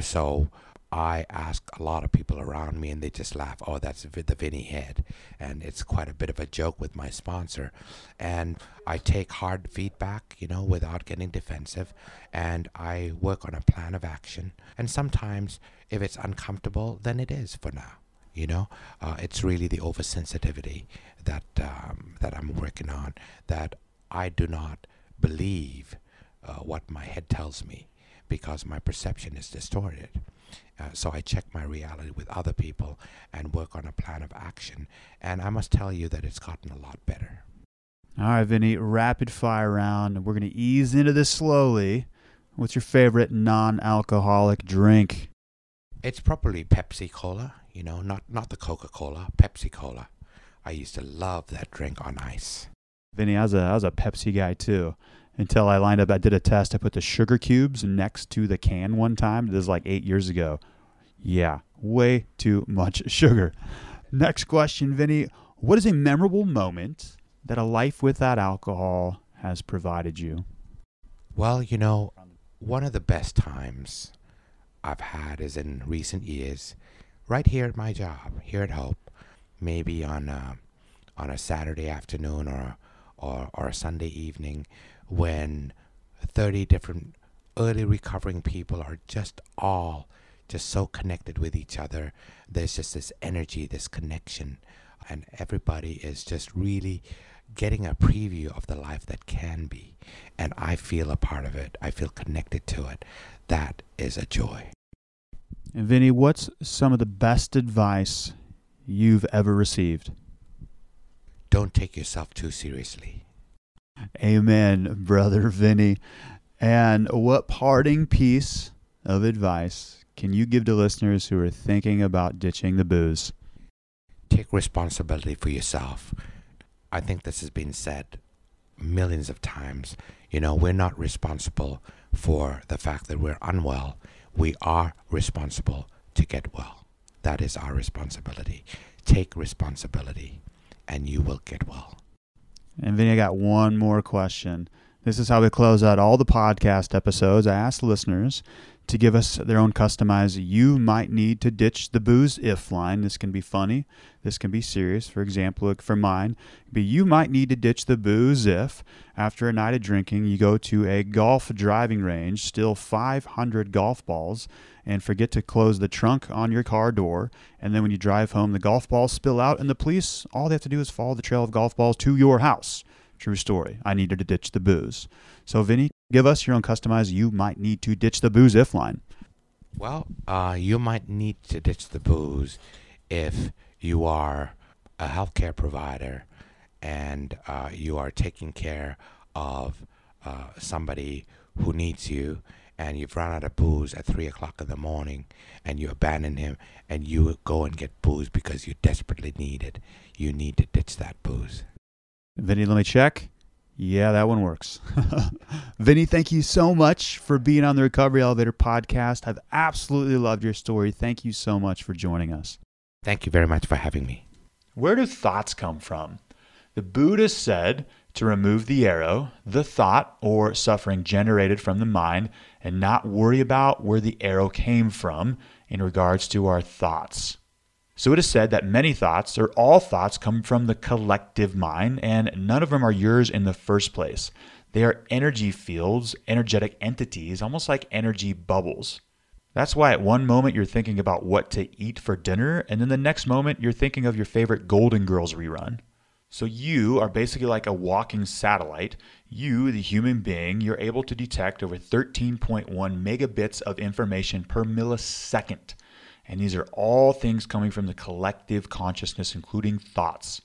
So I ask a lot of people around me, and they just laugh. Oh, that's the Vinny head, and it's quite a bit of a joke with my sponsor. And I take hard feedback, you know, without getting defensive, and I work on a plan of action. And sometimes, if it's uncomfortable, then it is for now. You know, uh, it's really the oversensitivity that um, that I'm working on. That I do not believe uh, what my head tells me because my perception is distorted. Uh, so I check my reality with other people and work on a plan of action. And I must tell you that it's gotten a lot better. All right, Vinny, rapid fire round. We're going to ease into this slowly. What's your favorite non alcoholic drink? It's probably Pepsi Cola, you know, not, not the Coca Cola, Pepsi Cola. I used to love that drink on ice. Vinny, I was a, I was a Pepsi guy too until I lined up. I did a test. I put the sugar cubes next to the can one time. This is like eight years ago. Yeah, way too much sugar. Next question, Vinny. What is a memorable moment that a life without alcohol has provided you? Well, you know, one of the best times I've had is in recent years, right here at my job, here at Hope, maybe on a, on a Saturday afternoon or, or, or a Sunday evening when 30 different early recovering people are just all just so connected with each other. There's just this energy, this connection, and everybody is just really getting a preview of the life that can be. And I feel a part of it, I feel connected to it. That is a joy. And Vinny, what's some of the best advice you've ever received? Don't take yourself too seriously. Amen, brother Vinny. And what parting piece of advice can you give to listeners who are thinking about ditching the booze? Take responsibility for yourself. I think this has been said millions of times. You know, we're not responsible for the fact that we're unwell. We are responsible to get well. That is our responsibility. Take responsibility, and you will get well. And Vinny, I got one more question. This is how we close out all the podcast episodes. I ask listeners to give us their own customized you might need to ditch the booze if line. This can be funny, this can be serious. For example, for mine, be you might need to ditch the booze if after a night of drinking you go to a golf driving range, steal 500 golf balls and forget to close the trunk on your car door. And then when you drive home, the golf balls spill out, and the police, all they have to do is follow the trail of golf balls to your house. True story. I needed to ditch the booze. So, Vinny, give us your own customized you might need to ditch the booze if line. Well, uh, you might need to ditch the booze if you are a healthcare provider and uh, you are taking care of uh, somebody who needs you and you've run out of booze at three o'clock in the morning and you abandon him and you go and get booze because you desperately need it, you need to ditch that booze. Vinny, let me check. Yeah, that one works. Vinny, thank you so much for being on the Recovery Elevator podcast. I've absolutely loved your story. Thank you so much for joining us. Thank you very much for having me. Where do thoughts come from? The Buddha said to remove the arrow, the thought or suffering generated from the mind, and not worry about where the arrow came from in regards to our thoughts. So it is said that many thoughts, or all thoughts, come from the collective mind, and none of them are yours in the first place. They are energy fields, energetic entities, almost like energy bubbles. That's why at one moment you're thinking about what to eat for dinner, and then the next moment you're thinking of your favorite Golden Girls rerun. So you are basically like a walking satellite. You, the human being, you're able to detect over 13.1 megabits of information per millisecond. And these are all things coming from the collective consciousness, including thoughts.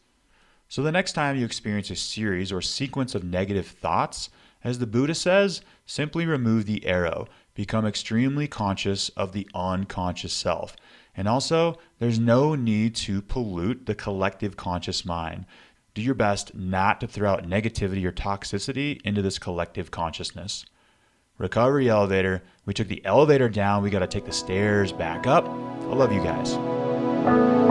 So the next time you experience a series or sequence of negative thoughts, as the Buddha says, simply remove the arrow. Become extremely conscious of the unconscious self. And also, there's no need to pollute the collective conscious mind do your best not to throw out negativity or toxicity into this collective consciousness. Recovery elevator. We took the elevator down. We got to take the stairs back up. I love you guys.